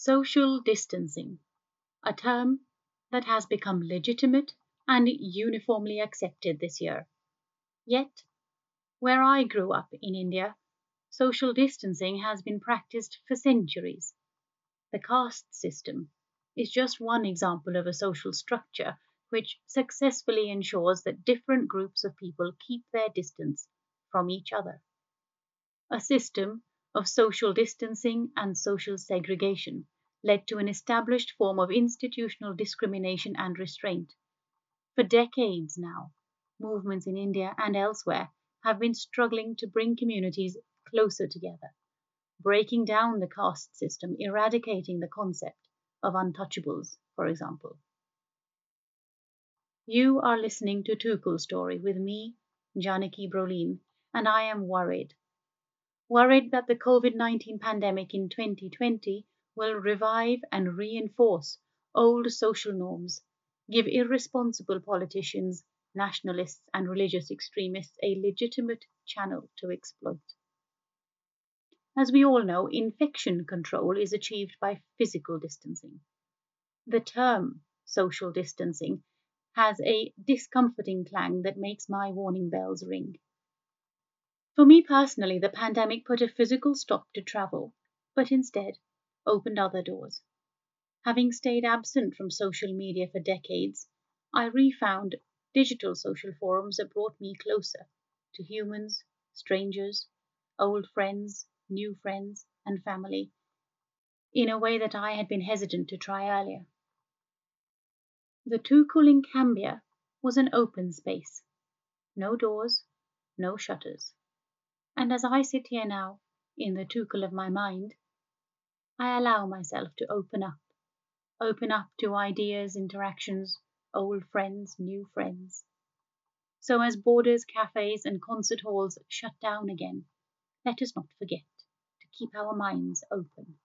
Social distancing, a term that has become legitimate and uniformly accepted this year. Yet, where I grew up in India, social distancing has been practiced for centuries. The caste system is just one example of a social structure which successfully ensures that different groups of people keep their distance from each other. A system of social distancing and social segregation led to an established form of institutional discrimination and restraint. For decades now, movements in India and elsewhere have been struggling to bring communities closer together, breaking down the caste system, eradicating the concept of untouchables, for example. You are listening to Tukul Story with me, Janaki Brolin, and I am worried worried that the COVID 19 pandemic in 2020 will revive and reinforce old social norms, give irresponsible politicians, nationalists, and religious extremists a legitimate channel to exploit. As we all know, infection control is achieved by physical distancing. The term social distancing has a discomforting clang that makes my warning bells ring. For me personally, the pandemic put a physical stop to travel, but instead opened other doors. Having stayed absent from social media for decades, I refound digital social forums that brought me closer to humans, strangers, old friends, new friends, and family in a way that I had been hesitant to try earlier. The Tukul in Kambia was an open space. No doors, no shutters. And as I sit here now, in the tukul of my mind, I allow myself to open up, open up to ideas, interactions, old friends, new friends. So as borders, cafes, and concert halls shut down again, let us not forget to keep our minds open.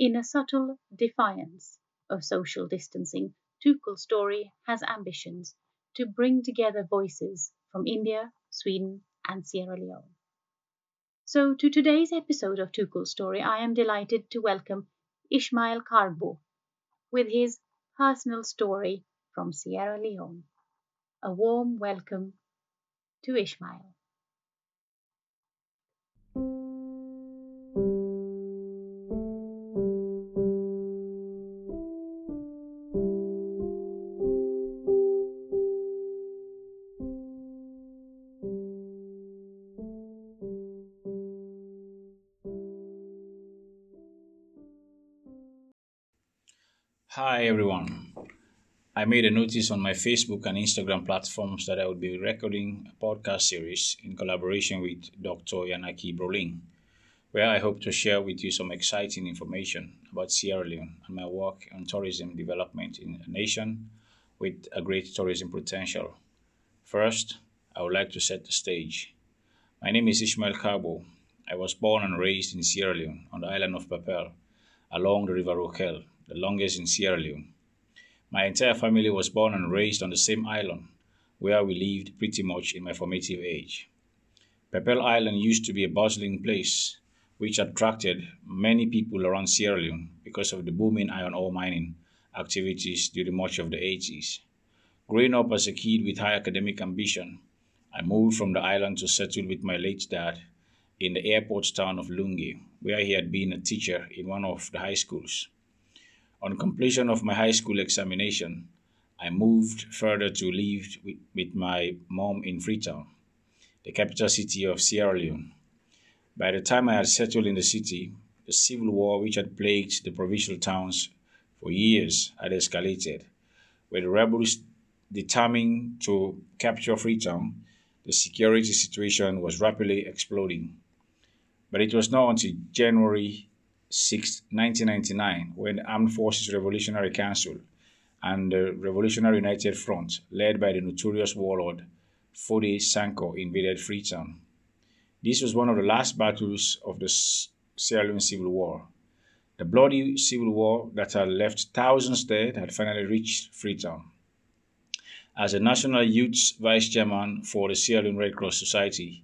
In a subtle defiance of social distancing, Tukul Story has ambitions to bring together voices from India, Sweden, and Sierra Leone. So, to today's episode of Tukul Story, I am delighted to welcome Ishmael Karbo with his personal story from Sierra Leone. A warm welcome to Ishmael. Everyone. I made a notice on my Facebook and Instagram platforms that I would be recording a podcast series in collaboration with Dr. Yanaki Brolin, where I hope to share with you some exciting information about Sierra Leone and my work on tourism development in a nation with a great tourism potential. First, I would like to set the stage. My name is Ishmael Kabo. I was born and raised in Sierra Leone on the island of Pepel along the River Rokel the longest in Sierra Leone. My entire family was born and raised on the same island, where we lived pretty much in my formative age. Pepel Island used to be a bustling place which attracted many people around Sierra Leone because of the booming iron ore mining activities during much of the 80s. Growing up as a kid with high academic ambition, I moved from the island to settle with my late dad in the airport town of Lungi, where he had been a teacher in one of the high schools. On completion of my high school examination, I moved further to live with, with my mom in Freetown, the capital city of Sierra Leone. By the time I had settled in the city, the civil war which had plagued the provincial towns for years had escalated. With the rebels determined to capture Freetown, the security situation was rapidly exploding. But it was not until January 6, 1999, when Armed Forces Revolutionary Council and the Revolutionary United Front, led by the notorious warlord Foday Sankoh, invaded Freetown. This was one of the last battles of the Sierra Leone Civil War. The bloody civil war that had left thousands dead had finally reached Freetown. As a National Youth Vice Chairman for the Sierra Leone Red Cross Society,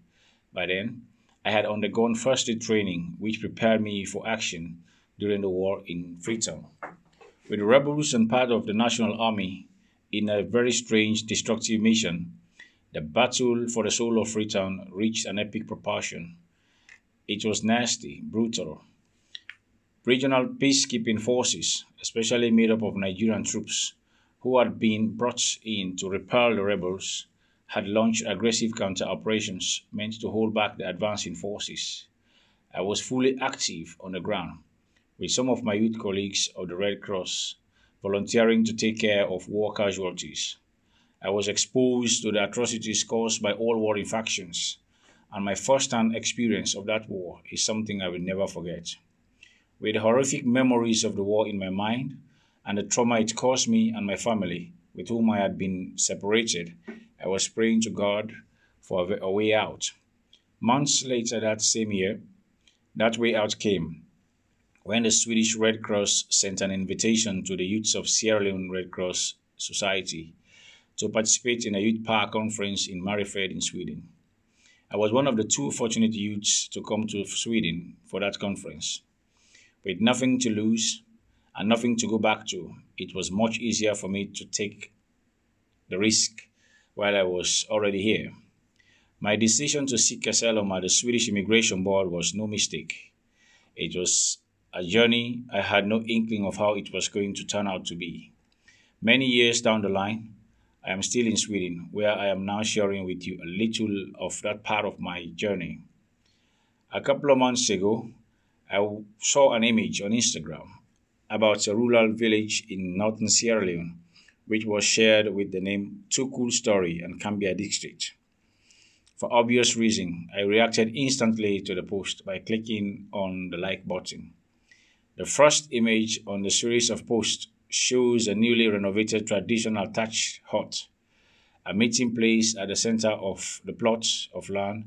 by then, I had undergone first aid training, which prepared me for action during the war in Freetown. With the rebels and part of the National Army in a very strange, destructive mission, the battle for the soul of Freetown reached an epic proportion. It was nasty, brutal. Regional peacekeeping forces, especially made up of Nigerian troops, who had been brought in to repel the rebels, had launched aggressive counter operations meant to hold back the advancing forces. I was fully active on the ground, with some of my youth colleagues of the Red Cross volunteering to take care of war casualties. I was exposed to the atrocities caused by all warring factions, and my first hand experience of that war is something I will never forget. With horrific memories of the war in my mind and the trauma it caused me and my family, with whom I had been separated, I was praying to God for a way out. Months later that same year, that way out came when the Swedish Red Cross sent an invitation to the youths of Sierra Leone Red Cross Society to participate in a youth power conference in Mariefred in Sweden. I was one of the two fortunate youths to come to Sweden for that conference. With nothing to lose and nothing to go back to, it was much easier for me to take the risk while I was already here. My decision to seek asylum at the Swedish Immigration Board was no mistake. It was a journey I had no inkling of how it was going to turn out to be. Many years down the line, I am still in Sweden, where I am now sharing with you a little of that part of my journey. A couple of months ago, I saw an image on Instagram about a rural village in northern Sierra Leone, which was shared with the name Tukul Story and Kambia District. For obvious reason, I reacted instantly to the post by clicking on the like button. The first image on the series of posts shows a newly renovated traditional thatched hut, a meeting place at the center of the plot of land,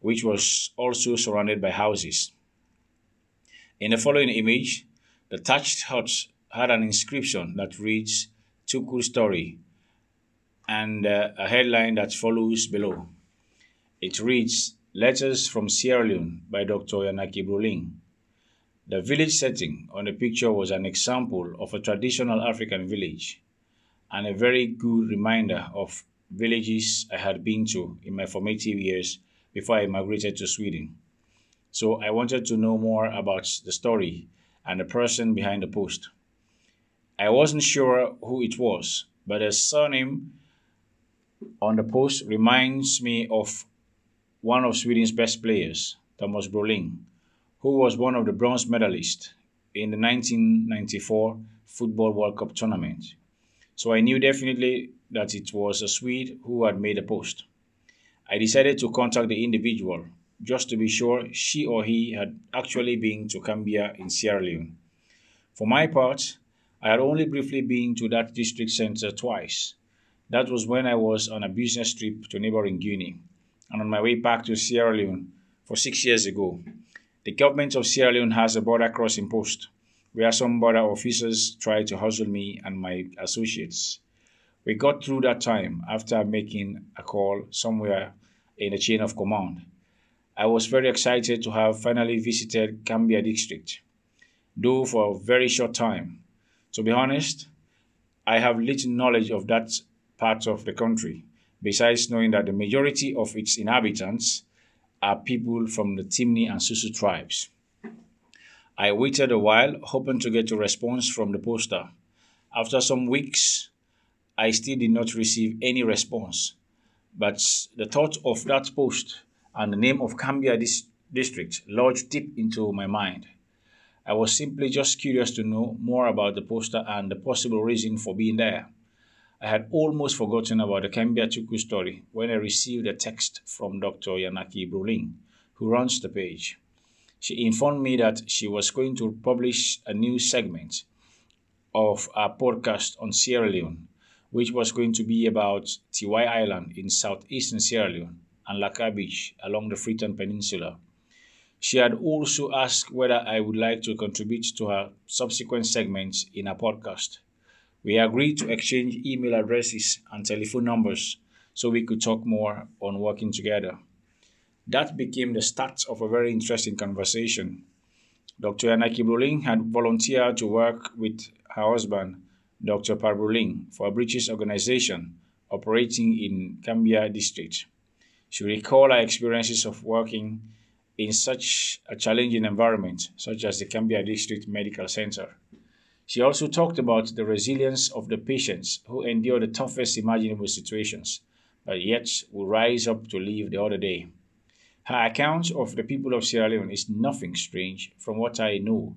which was also surrounded by houses. In the following image, the thatched hut had an inscription that reads, Tukul Story, and uh, a headline that follows below. It reads, Letters from Sierra Leone by Dr. Yanaki Brolin. The village setting on the picture was an example of a traditional African village and a very good reminder of villages I had been to in my formative years before I migrated to Sweden. So I wanted to know more about the story and the person behind the post. I wasn't sure who it was, but the surname on the post reminds me of one of Sweden's best players, Tomas Brolin who was one of the bronze medalists in the 1994 Football World Cup tournament. So I knew definitely that it was a Swede who had made the post. I decided to contact the individual just to be sure she or he had actually been to Kambia in Sierra Leone. For my part, I had only briefly been to that district center twice. That was when I was on a business trip to neighboring Guinea and on my way back to Sierra Leone for six years ago. The government of Sierra Leone has a border crossing post where some border officers tried to hustle me and my associates. We got through that time after making a call somewhere in the chain of command. I was very excited to have finally visited Kambia district, though for a very short time. To be honest, I have little knowledge of that part of the country, besides knowing that the majority of its inhabitants are people from the Temne and Susu tribes. I waited a while, hoping to get a response from the poster. After some weeks, I still did not receive any response. But the thought of that post and the name of Kambia dis- district lodged deep into my mind. I was simply just curious to know more about the poster and the possible reason for being there. I had almost forgotten about the Kambia Tukul story when I received a text from Dr. Yanaki Brolin, who runs the page. She informed me that she was going to publish a new segment of our podcast on Sierra Leone, which was going to be about Tiwai Island in southeastern Sierra Leone and Lakka Beach along the Freetown Peninsula. She had also asked whether I would like to contribute to her subsequent segments in her podcast. We agreed to exchange email addresses and telephone numbers so we could talk more on working together. That became the start of a very interesting conversation. Dr. Yanaki Brolin had volunteered to work with her husband, Dr. Per Brolin, for a British organization operating in Kambia district. She recalled her experiences of working in such a challenging environment, such as the Kambia District Medical Center. She also talked about the resilience of the patients who endure the toughest imaginable situations, but yet will rise up to live the other day. Her account of the people of Sierra Leone is nothing strange from what I know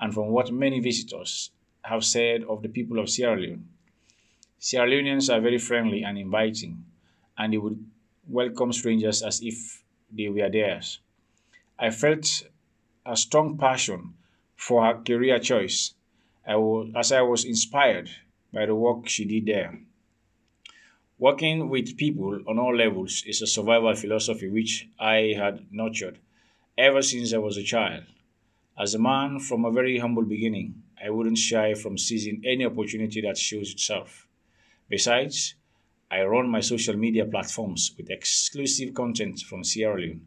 and from what many visitors have said of the people of Sierra Leone. Sierra Leoneans are very friendly and inviting, and they would welcome strangers as if they were theirs. I felt a strong passion for her career choice I was, as I was inspired by the work she did there. Working with people on all levels is a survival philosophy which I had nurtured ever since I was a child. As a man from a very humble beginning, I wouldn't shy from seizing any opportunity that shows itself. Besides, I run my social media platforms with exclusive content from Sierra Leone.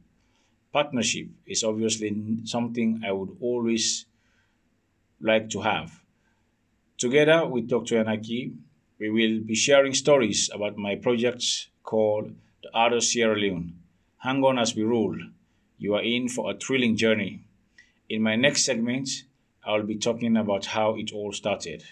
Partnership is obviously something I would always like to have. Together with Dr. Yanaki, we will be sharing stories about my projects called The Art of Sierra Leone. Hang on as we roll. You are in for a thrilling journey. In my next segment, I will be talking about how it all started.